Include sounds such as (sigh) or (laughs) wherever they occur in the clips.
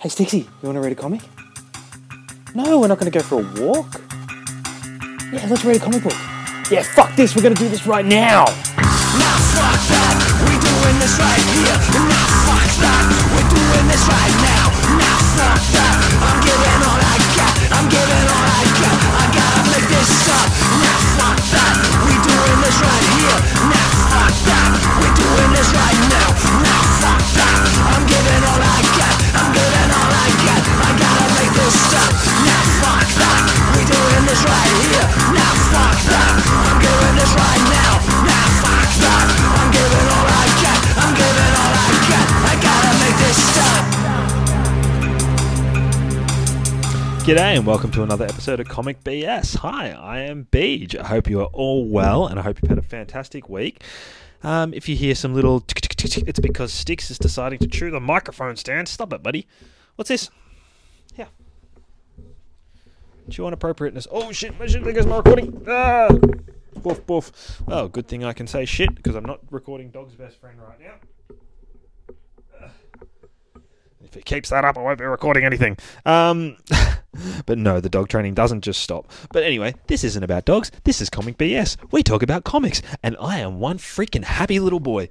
Hey, Stixie, you want to read a comic? No, we're not going to go for a walk. Yeah, let's read a comic book. Yeah, fuck this, we're going to do this right now. Now fuck that, we're doing this right here. Now fuck that, we're doing this right now. Now fuck that, I'm giving all I got. I'm giving all I got. I gotta make this stop. Now fuck that, we're doing this right here. G'day and welcome to another episode of Comic BS. Hi, I am Beej. I hope you are all well and I hope you've had a fantastic week. Um, if you hear some little tick, tick, tick, it's because Sticks is deciding to chew the microphone stand. Stop it, buddy. What's this? Chew on appropriateness. Oh shit, my shit, there goes my recording. Ah! Boof, boof. Oh, good thing I can say shit because I'm not recording Dog's best friend right now. If it keeps that up, I won't be recording anything. Um, (laughs) but no, the dog training doesn't just stop. But anyway, this isn't about dogs. This is Comic BS. We talk about comics, and I am one freaking happy little boy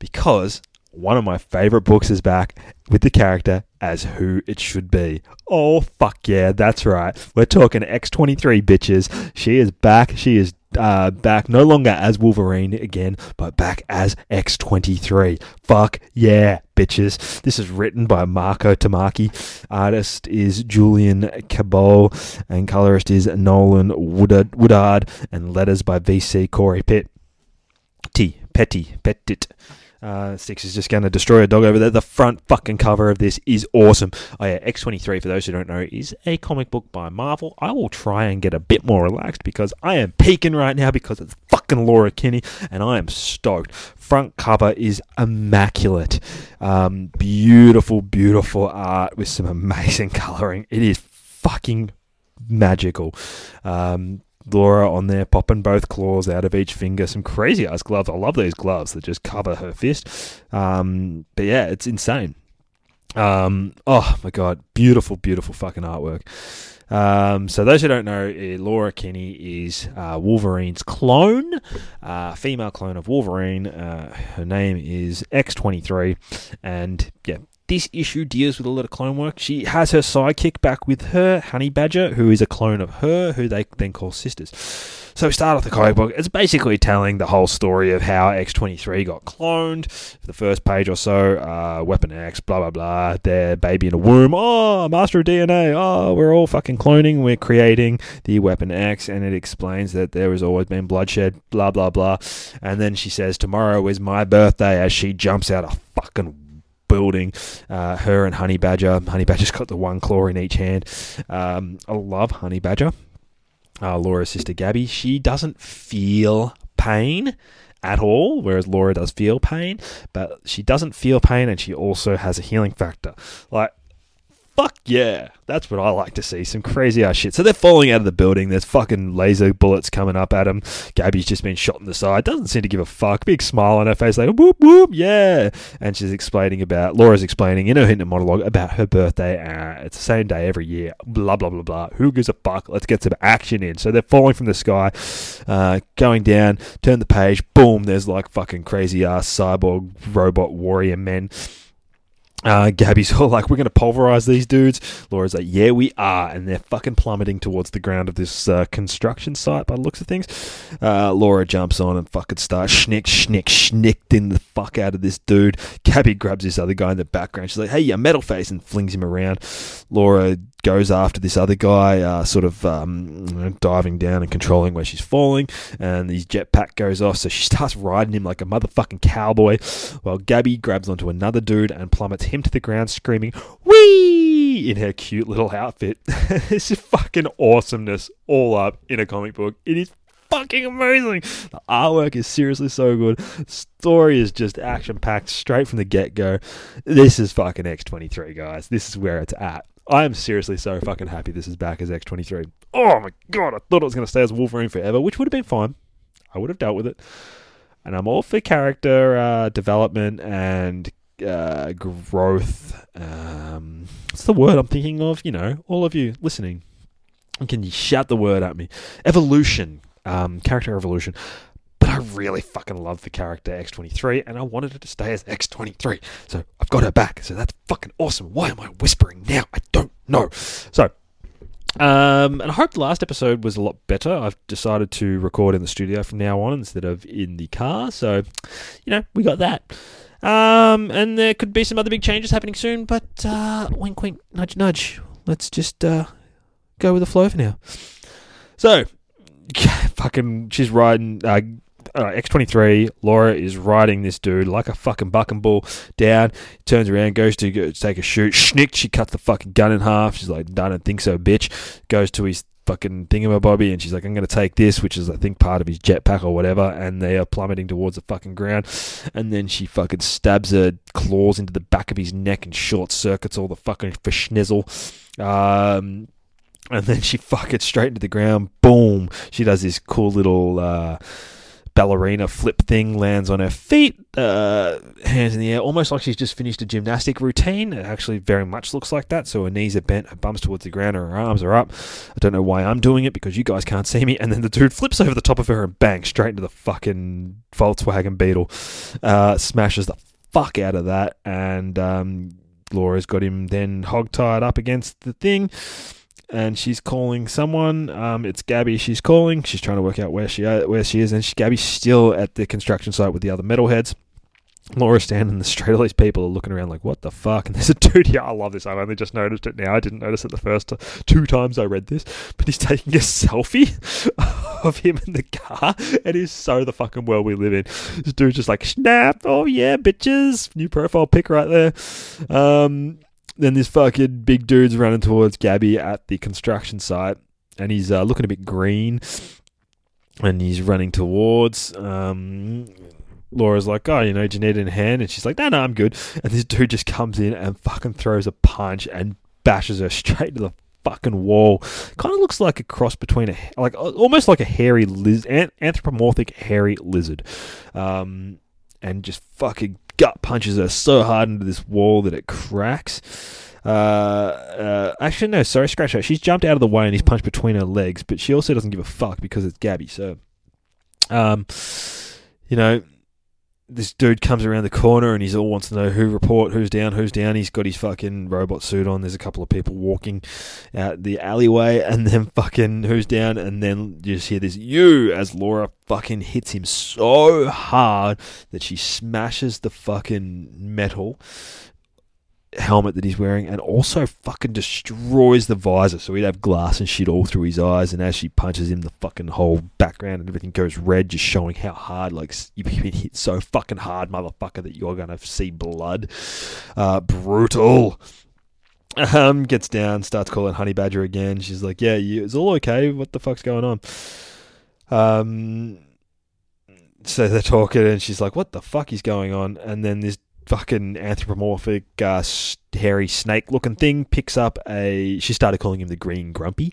because one of my favorite books is back with the character as who it should be. Oh fuck yeah, that's right. We're talking X23 bitches. She is back. She is uh, back no longer as Wolverine again, but back as X23. Fuck yeah, bitches. This is written by Mariko Tamaki. Artist is Juann Cabal, and colorist is Nolan Woodard, Woodard and letters by VC Cory Pitt. T. Petty. Petit. Uh, Sticks is just going to destroy a dog over there. The front fucking cover of this is awesome. Oh yeah, X23, for those who don't know, is a comic book by Marvel. I will try and get a bit more relaxed because I am peaking right now because it's fucking Laura Kinney and I am stoked. Front cover is immaculate. Um, beautiful, beautiful art with some amazing (laughs) coloring. It is fucking magical. Um, Laura on there popping both claws out of each finger. Some crazy ass gloves. I love these gloves that just cover her fist. Um, but yeah, it's insane. Um, oh my god, beautiful, beautiful fucking artwork. Um, so those who don't know, uh, Laura Kinney is uh, Wolverine's clone, uh, female clone of Wolverine. Uh, her name is X23, and yeah, this issue deals with a lot of clone work. She has her sidekick back with her, Honey Badger, who is a clone of her, who they then call sisters. So we start off the comic book. It's basically telling the whole story of how X23 got cloned. For the first page or so, uh, Weapon X, blah blah blah. Their baby in a womb. Oh, master of DNA. Oh, we're all fucking cloning. We're creating the Weapon X, and it explains that there has always been bloodshed. Blah blah blah. And then she says, "Tomorrow is my birthday," as she jumps out a fucking building. Uh, her and Honey Badger. Honey Badger's got the one claw in each hand. Um, I love Honey Badger. Uh, Laura's sister Gabby. She doesn't feel pain at all, whereas Laura does feel pain, but she doesn't feel pain and she also has a healing factor. Like, fuck yeah. That's what I like to see. Some crazy ass shit. So they're falling out of the building. There's fucking laser bullets coming up at them. Gabby's just been shot in the side. Doesn't seem to give a fuck. Big smile on her face, like whoop whoop, yeah. And she's explaining about Laura's explaining in her hidden monologue about her birthday. Uh, it's the same day every year. Blah blah blah blah. Who gives a fuck? Let's get some action in. So they're falling from the sky, uh, going down. Turn the page. Boom. There's like fucking crazy ass cyborg robot warrior men. Uh, Gabby's (laughs) all like, we're going to pulverize these dudes. Laura's like, yeah, we are. And they're fucking plummeting towards the ground of this uh, construction site by the looks of things. Uh, Laura jumps on and fucking starts schnick, schnick, schnicked in the fuck out of this dude. Gabby grabs this other guy in the background. She's like, hey, you metal face, and flings him around. Laura goes after this other guy, uh, sort of um, diving down and controlling where she's falling. And his jetpack goes off, so she (laughs) starts riding him like a motherfucking cowboy. While Gabby grabs onto another dude and plummets him to the ground, screaming, Whee! in her cute little outfit. (laughs) this is fucking awesomeness all up in a comic book. It is fucking amazing. The artwork is seriously so good. Story is just action packed straight from the get go. This is fucking X23, guys. This is where it's at. I am seriously so fucking happy this is back as X23. Oh my god, I thought it was going to stay as Wolverine forever, which would have been fine. I would have dealt with it. And I'm all for character uh, development and uh, growth. Um, what's the word I'm thinking of? You know, all of you listening, can you shout the word at me? Evolution, um, character evolution. But I really fucking love the character X23, and I wanted her to stay as X23. So I've got her back. So that's fucking awesome. Why am I whispering now? I don't know. So um, and I hope the last episode was a lot better. I've decided to record in the studio from now on instead of in the car. So, you know, we got that. Um, and there could be some other big changes happening soon, but uh, wink, wink, nudge, nudge. Let's just uh, go with the flow for now. So, (laughs) fucking, she's riding. Uh, uh, X23, Laura is riding this dude like a fucking bucking bull down, turns around, goes to go take a shoot, schnick, she cuts the fucking gun in half. She's like, I don't think so, bitch. Goes to his fucking thingamabobby and she's like, I'm going to take this, which is, I think, part of his jetpack or whatever, and they are plummeting towards the fucking ground. And then she fucking stabs her claws into the back of his neck and short circuits all the fucking for schnizzle. Um, and then she (laughs) fuck it straight into the ground. Boom! She does this cool little uh, ballerina flip thing, lands on her feet, uh, hands in the air, almost like she's just finished a gymnastic routine. It actually very much looks like that. So her knees are bent, her bum's towards the ground, her arms are up. I don't know why I'm doing it because you guys can't see me. (laughs) And then the dude flips over the top of her and bang straight into the fucking Volkswagen Beetle, uh, smashes the fuck out of that, and um, Laura's got him then hog tied up against the thing and she's calling someone. Um, it's Gabby. She's calling. She's trying to work out where she uh, where she is, and she, Gabby's still at the construction site with the other metalheads. Laura's standing in the street. All these people are looking around like, "What the fuck?" (laughs) And there's a dude here. I love this. I've only just noticed it now. I didn't notice it the first two times I read this, but he's (laughs) taking a selfie (laughs) of him in the car. It is so the fucking world we live in. This dude's just like, "Snap! Oh yeah, bitches!" New profile pic right there. Um, then this fucking big dude's running towards Gabby at the construction site, and he's uh, looking a bit green, and he's running towards. Um, Laura's like, oh, you know, it in hand? And she's like, no, no, I'm good. And this dude just comes in and fucking throws a punch and bashes her straight to the fucking wall. Kind of looks like a cross between a like almost like a hairy liz- an- anthropomorphic hairy lizard, um, and just fucking gut punches her so hard into this wall that it cracks. Uh, uh, actually, no, sorry, scratch that. She's jumped out of the way and he's punched between her legs, but she also doesn't give a fuck because it's Gabby. So, um, you know, this dude comes around the corner and he's all wants to know who report, who's down, who's down. He's got his fucking robot suit on. There's a couple of people walking out the alleyway, (laughs) and then fucking who's down, and then you just hear this you as Laura fucking hits him so hard that she smashes the fucking metal helmet that he's wearing and also fucking destroys the visor. So he'd have glass and shit all through his eyes and as she punches him the fucking whole background and everything goes red just showing how hard like you've been hit so fucking hard motherfucker that you're gonna see blood. Uh brutal. Um gets down starts calling honey badger again. She's like yeah you, it's all okay. What the fuck's going on? Um so they're talking and she's like what the fuck is going on? And then this fucking anthropomorphic uh, hairy snake looking thing picks up a she started calling him the green grumpy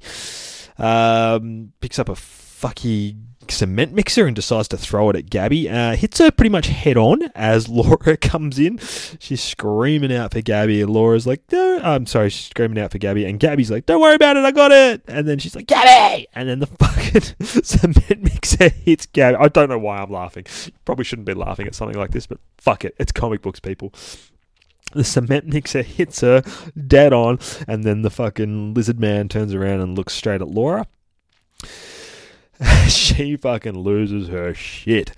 um, picks up a fucky cement mixer and decides to throw it at Gabby. Uh, hits her pretty much head on as (laughs) Laura comes in. She's screaming out for Gabby, and Laura's like, "No, I'm sorry." She's screaming out for Gabby, and Gabby's like, "Don't worry about it, I got it." And then she's like, "Gabby!" And then the (laughs) fucking (laughs) cement mixer hits Gabby. I don't know why I'm laughing. Probably shouldn't be laughing at something like this, but fuck it, it's comic books, people. The cement mixer hits her dead on, and then the fucking lizard man turns around and looks straight at Laura. (laughs) she fucking loses her shit.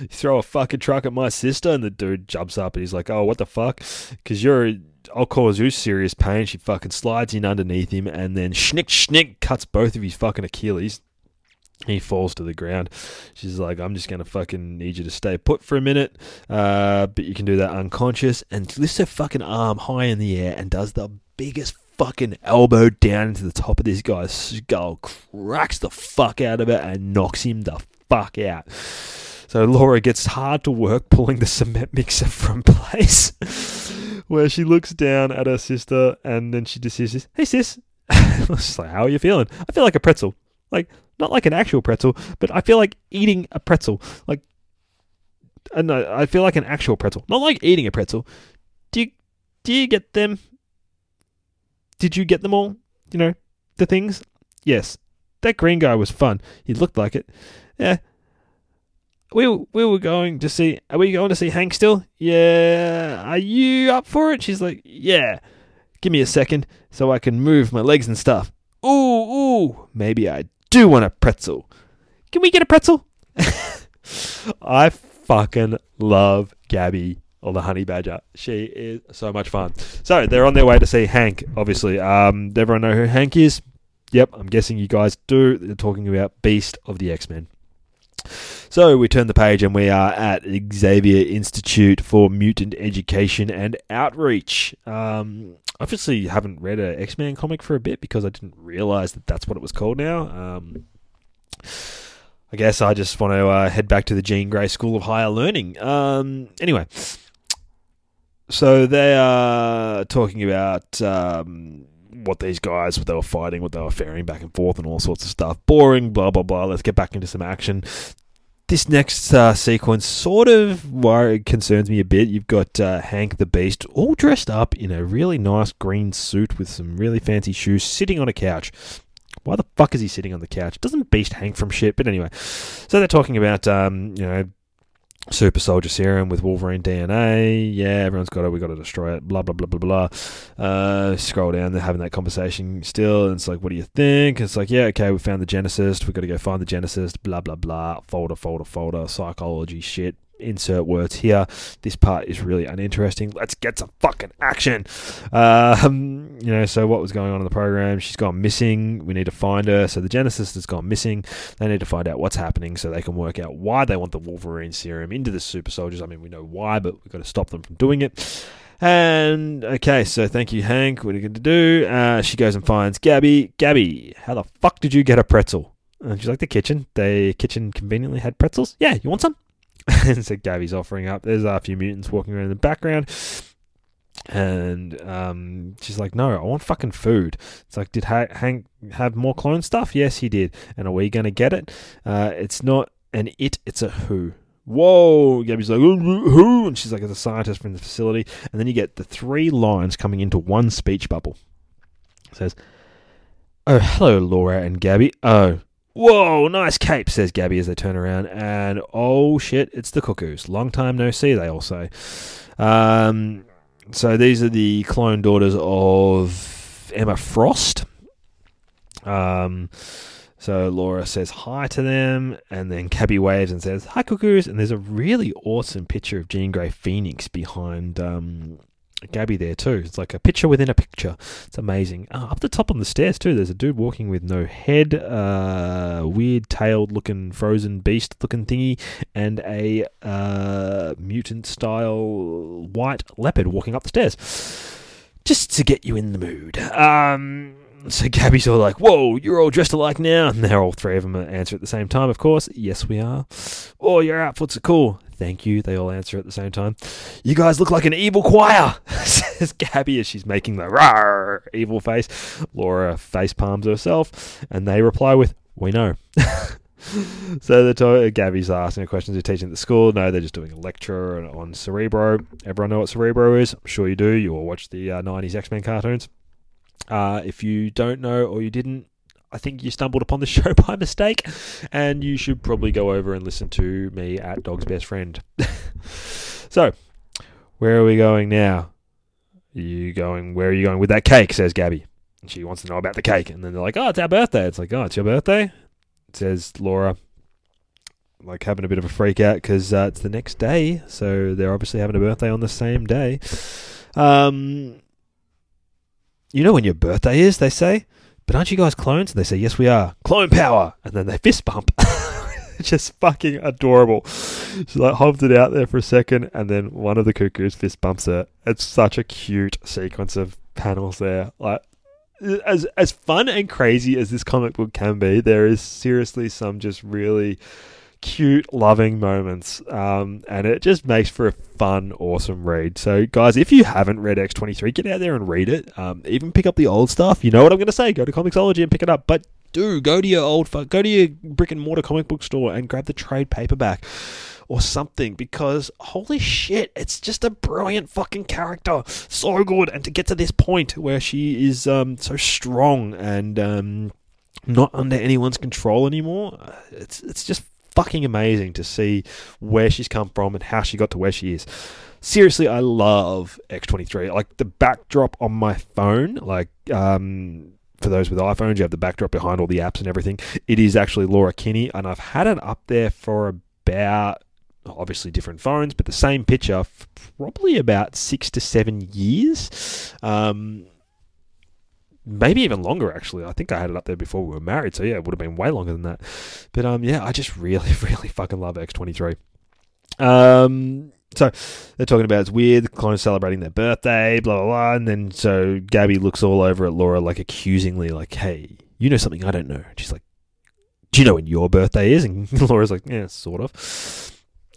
You throw a fucking truck at my sister, and the dude jumps up and he's like, "Oh, what the fuck?" Because you're, I'll cause you serious pain. She fucking slides in underneath him, and then schnick schnick cuts both of his fucking Achilles. He falls to the ground. She's like, I'm just gonna fucking need you to stay put for a minute, uh, but you can do that unconscious. And lifts her fucking arm high in the air and does the biggest fucking elbow down into the top of this guy's skull, cracks the fuck out of it, and knocks him the fuck out. So Laura gets hard to work pulling the cement mixer from (laughs) place, where she looks down at her sister and then she just says, "Hey sis," (laughs) she's like, "How are you feeling?" I feel like a pretzel, like not like an actual pretzel, but I feel like eating a pretzel, like. Uh, no, I feel like an actual pretzel, not like eating a pretzel. Do you do you get them? did you get them all? You know, the things? Yes. That green guy was fun. He looked like it. Yeah. We we were going to see. Are we going to see Hank still? Yeah. Are you up for it? She's like, yeah. Give me a second so I can move my legs and stuff. Ooh, ooh. Maybe I do want a pretzel. Can we get a pretzel? (laughs) I fucking love Gabby or the honey badger. She is so much fun. So they're on their way to see Hank, obviously. Um, everyone know who Hank is? Yep, I'm guessing you guys do. They're talking about Beast of the X Men. So we turn the page and we are at Xavier Institute for Mutant Education and Outreach. Um, obviously, haven't read an X Men comic for a bit because I didn't realize that that's what it was called now. Um, I guess I just want to uh, head back to the Jean Grey School of Higher Learning. Um, anyway, so they are talking about um, what these guys, what they were fighting, what they were ferrying back and forth, and all sorts of stuff. Boring, blah blah blah. Let's get back into some action. This next uh, sequence sort of worry, concerns me a bit. You've got uh, Hank the Beast all dressed up in a really nice green suit with some really fancy shoes, sitting on a couch. Why the fuck is he sitting on the couch? Doesn't Beast hang from shit? But anyway, so they're talking about um, you know super soldier serum with Wolverine DNA. Yeah, everyone's got it. We got to destroy it. Blah blah blah blah blah. Uh, scroll down. They're having that conversation still, and it's like, what do you think? It's like, yeah, okay, we found the Genesis. We got to go find the Genesis. Blah blah blah. Folder folder folder. Psychology shit. Insert words here. This part is really uninteresting. Let's get some fucking action. Um, you know, so what was going on in the program? She's gone missing. We need to find her. So the Genesis has gone missing. They need to find out what's happening so they can work out why they want the Wolverine serum into the super soldiers. I mean, we know why, but we've got to stop them from doing it. And okay, so thank you, Hank. What are you going to do? Uh, she goes and finds Gabby. Gabby, how the fuck did you get a pretzel? And she's like, the kitchen. The kitchen conveniently had pretzels. Yeah, you want some? (laughs) and so Gabby's offering up. There's a few mutants walking around in the background. And um, she's like, "No, I want fucking food." It's like, "Did ha- Hank have more clone stuff?" Yes, he did. And are we gonna get it? Uh, it's not an it; it's a who. Whoa! Gabby's like, "Who?" And she's like, "As a scientist from the facility." And then you get the three lines coming into one speech bubble. It says, "Oh, hello, Laura and Gabby. Oh, Whoa, nice cape, says Gabby as they turn around. And oh shit, it's the cuckoos. Long time no see, they all say. Um, so these are the clone daughters of Emma Frost. Um, so Laura says hi to them, and then Gabby waves and says, Hi, cuckoos. And there's a really awesome picture of Jean Grey Phoenix behind um, Gabby there too. It's like a picture within a picture. It's amazing. Uh, up the top on the stairs too, there's a dude walking with no head, uh, weird tailed looking frozen beast looking thingy, and a uh, mutant style white leopard walking up the stairs. Just to get you in the mood. Um, so Gabby's all like, "Whoa, you're all dressed alike now," and they're all three of them answer at the same time. Of course, yes, we are. Oh, your outfits are cool. Thank you. They all answer at the same time. You guys look like an evil choir, (laughs) says Gabby as she's making the rawr evil face. Laura face palms herself, and they reply with, "We know." (laughs) so the to- Gabby's asking questions. They're teaching at the school. No, they're just doing a lecture on, Cerebro. Everyone know what Cerebro is? I'm sure you do. You all watch the uh, '90s X Men cartoons. Uh, if you don't know or you didn't, I think you stumbled upon the (laughs) show by mistake, and you should probably go over and listen to me at Dog's Best Friend. (laughs) so, where are we going now? Are you going? Where are you going with that cake? Says Gabby. And she wants to know about the cake, and then they're like, "Oh, it's our birthday." It's like, "Oh, it's your birthday." Says Laura, like having a bit of a freak out because uh, it's the next day, so they're obviously having a birthday on the same day. Um, you know when your birthday is, they say. But aren't you guys clones? And they say, yes, we are. Clone power. And then they fist bump. (laughs) Just fucking adorable. She like hovers it out there for a second, and then one of the cuckoos fist bumps her. It's such a cute sequence of panels there. Like as as fun and crazy as this comic book can be, there is seriously some just really cute, loving moments, um, and it just makes for a fun, awesome read. So, guys, if you haven't read X23, get out there and read it. Um, even pick up the old stuff. You know what I'm going to say. Go to Comixology and pick it up. But do go to your old, go to your brick and mortar comic book store and grab the trade paperback. or something because holy shit, it's just a brilliant fucking character. So good. And to get to this point where she is um, so strong and um, not under anyone's control anymore, uh, it's, it's just fucking amazing to see where she's come from and how she got to where she is. Seriously, I love X23. Like the backdrop on my phone, like um, for those with iPhones, you have the backdrop behind all the apps and everything. It is actually Laura Kinney, and I've had it up there for about obviously different phones, but the same picture, probably about six to seven years. Um, maybe even longer actually. I think I had it up there before we were married, so yeah, it would have been way longer than that. But um, yeah, I just (laughs) really, really fucking love X23. Um, so they're talking about it's weird, the clones celebrating their birthday, blah blah blah, and then so Gabby looks all over at Laura like accusingly, like, "Hey, you know something I don't know." She's like, "Do you know when your birthday is?" And (laughs) Laura's like, "Yeah, sort of."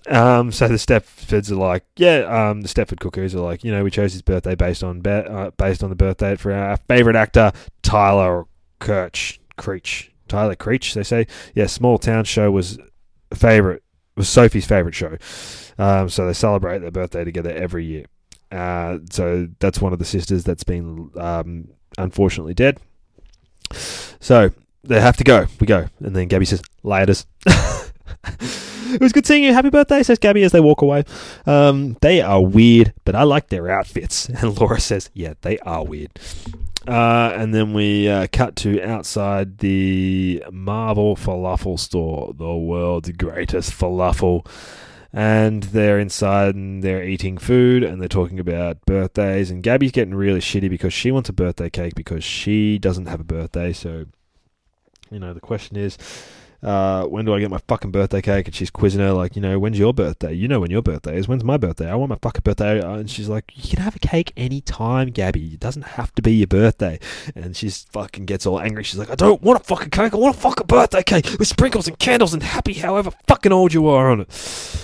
Um, so the Stepfords are like, yeah, um, the Stepford Cuckoos are like, you know, we chose his birthday based on be- uh, based on the birthday for our favorite actor Tyler Kirch, Creech, Tyler Creech. They say, yeah, small town show was favorite was Sophie's favorite show. Um, so they celebrate their birthday together every year. Uh, so that's one of the sisters that's been um, unfortunately dead. So they have to go. We go, and then Gabby says, "Laters." (laughs) it was good seeing you. Happy birthday, says Gabby as they walk away. Um, they are weird, but I like their outfits. (laughs) And Laura says, "Yeah, they are weird." Uh, and then we uh, cut to outside the Marvel Falafel store, the world's greatest falafel. And they're inside and they're eating food and they're talking about birthdays. And Gabby's getting really shitty because she wants a birthday cake because she doesn't have a birthday. So, you know, the question is, uh, when do I get my fucking birthday cake? And she's quizzing her, like, you know, when's your birthday? You know when your birthday is. When's my birthday? I want my fucking birthday. Uh, And she's like, you can have a cake anytime, Gabby. It doesn't have to be your birthday. And she's fucking gets all angry. She's like, I don't want a fucking cake. I want a fucking birthday cake with sprinkles and candles and happy however fucking old you are on it.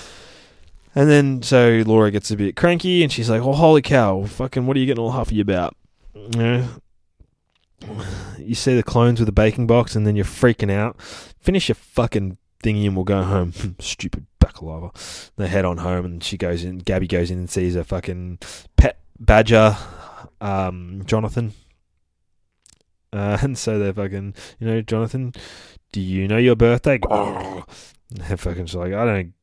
And then so Laura gets a bit cranky and she's like, oh, holy cow, fucking, what are you getting all huffy about? Know, you see the clones with the baking box and then you're freaking out. Finish your fucking thingy and we'll go home. (laughs) Stupid baklava. They head on home and she goes in. Gabby goes in and sees a fucking pet badger, um, Jonathan. Uh, (laughs) and so they're fucking, you know, Jonathan, do you know your birthday? (laughs) They're fucking just like, I don't,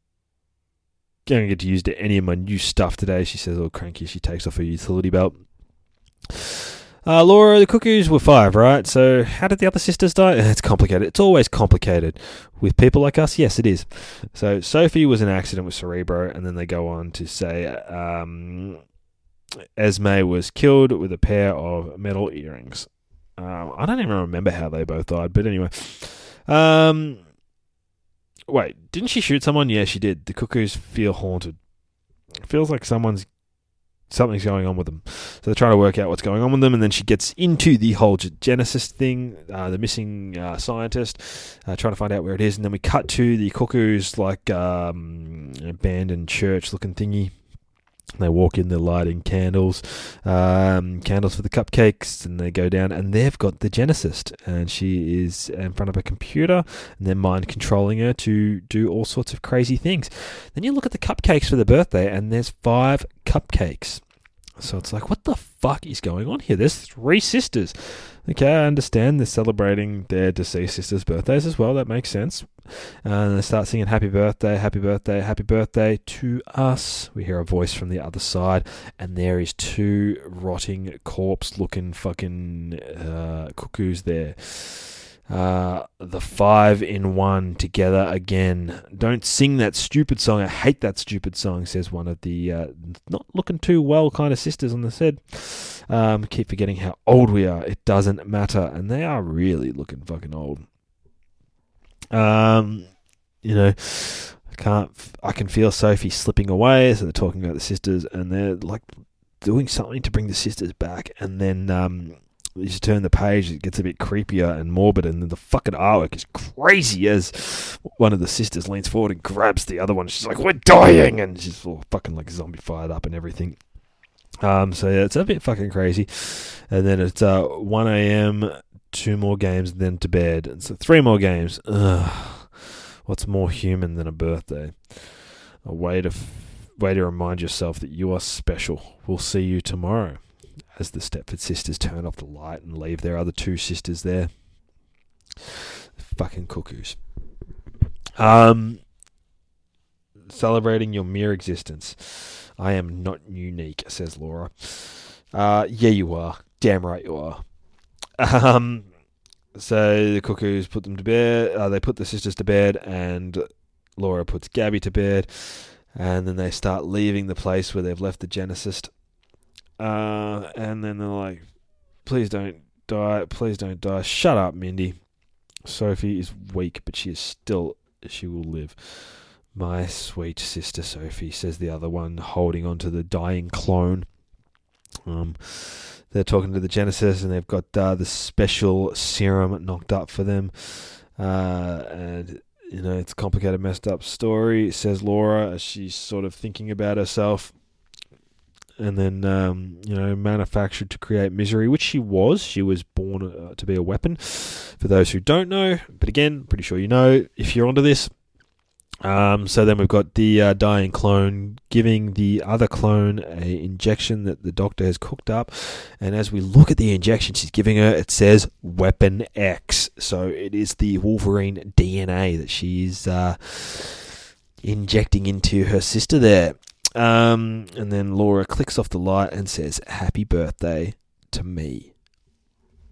don't get to use any of my new stuff today. She says, all cranky. She takes off her utility belt. Uh, Laura, the cuckoos were five, right? So how did the other sisters die? (laughs) It's complicated. It's always complicated with people like us. Yes, it is. So Sophie was an accident with Cerebro, and then they go on to say um, Esme was killed with a pair of metal earrings. Um, I don't even remember how they both died, but anyway. Um, wait, didn't she shoot someone? Yeah, she did. The cuckoos feel haunted. Feels like someone's something's going on with them. So they're trying to work out what's going on with them, and then she gets into the whole Genesis thing, uh, the missing uh, scientist, uh, trying to find out where it is, and then we cut to the cuckoos like um, abandoned church looking thingy. They walk in, they're lighting candles, um, candles for the cupcakes, and they go down, and they've got the Genesis, and she is in front of a computer, and they're mind controlling her to do all sorts of crazy things. Then you look at the cupcakes for the birthday, and there's five cupcakes. So it's like, what the fuck is going on here? There's three sisters. Okay, I understand they're celebrating their deceased sisters' birthdays as well. That makes sense. And they start singing happy birthday, happy birthday, happy birthday to us. We hear a voice from the other side, and there is two rotting corpse looking fucking uh, cuckoos there. Uh, the five in one together again. Don't sing that stupid song. I hate that stupid song, says one of the uh, not looking too well kind of sisters on the set. Um, keep forgetting how old we are. It doesn't matter. And they are really looking fucking old. Um, you know, I can't, I can feel Sophie slipping away. So they're talking about the sisters and they're like doing something to bring the sisters back. And then, um, you just turn the page, it gets a bit creepier and morbid, and then the fucking artwork is crazy as one of the sisters leans forward and grabs the other one. She's like, "We're dying," and she's all fucking like zombie fired up and everything. Um, so yeah, it's a bit fucking crazy. And then it's uh, 1 a.m., two more games, then to bed. And so three more games. Ugh. What's more human than a birthday? A way to f- way to remind yourself that you are special. We'll see you tomorrow. As the Stepford sisters turn off the light and leave their other two sisters there. Fucking cuckoos. Um, celebrating your mere existence. I am not unique, says Laura. Uh, yeah, you are. Damn right you are. Um, so the cuckoos put them to bed. Uh, they put the sisters to bed, and Laura puts Gabby to bed. And then they start leaving the place where they've left the Genesis. Uh, and then they're like, please don't die. Please don't die. Shut up, Mindee. Sophie is weak, but she is still, she will live. My sweet sister Sophie, says the other one, holding on to the dying clone. Um, they're talking to the Genesis, and they've got uh, the special serum knocked up for them. Uh, and you know, it's a complicated, messed up story, says Laura as she's sort of thinking about herself. And then, um, you know, manufactured to create misery, which she was. She was born uh, to be a weapon. For those who don't know, but again, pretty sure you know if you're onto this. Um, so then we've got the uh, dying clone giving the other clone a injection that the doctor has cooked up, and as we look at the injection she's giving her, it says Weapon X. So it is the Wolverine DNA that she's uh, injecting into her sister there. Um, and then Laura clicks off the light and says, "Happy birthday to me."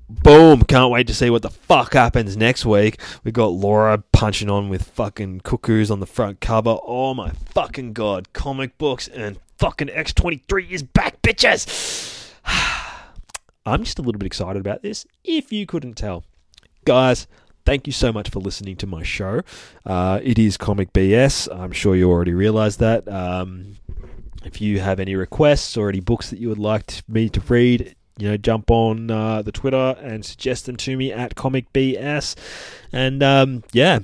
Boom! Can't wait to see what the fuck happens next week. We've got Laura punching on with fucking cuckoos on the front cover. Oh my fucking god! Comic books and fucking X twenty three is back, bitches. (sighs) I'm just a little bit excited about this. If you couldn't tell, guys. Thank you so much for listening to my show. Uh, it is Comic BS. I'm sure you already realised that. Um, if you have any requests or any books that you would like me to read, you know, jump on uh, the Twitter and suggest them to me at Comic BS. And um, yeah,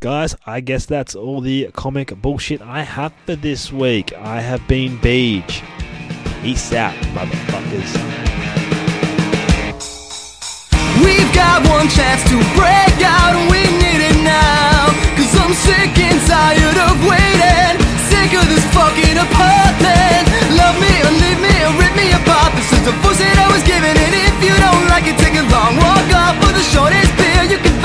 guys, I guess that's all the comic bullshit I have for this week. I have been Beej. Peace out, motherfuckers. We've got one chance to break out and we need it now Cause I'm sick and tired of waiting Of this fucking apartment. Love me or leave me or rip me apart. This is the that I was given And if you don't like it take a long walk off For the shortest beer you can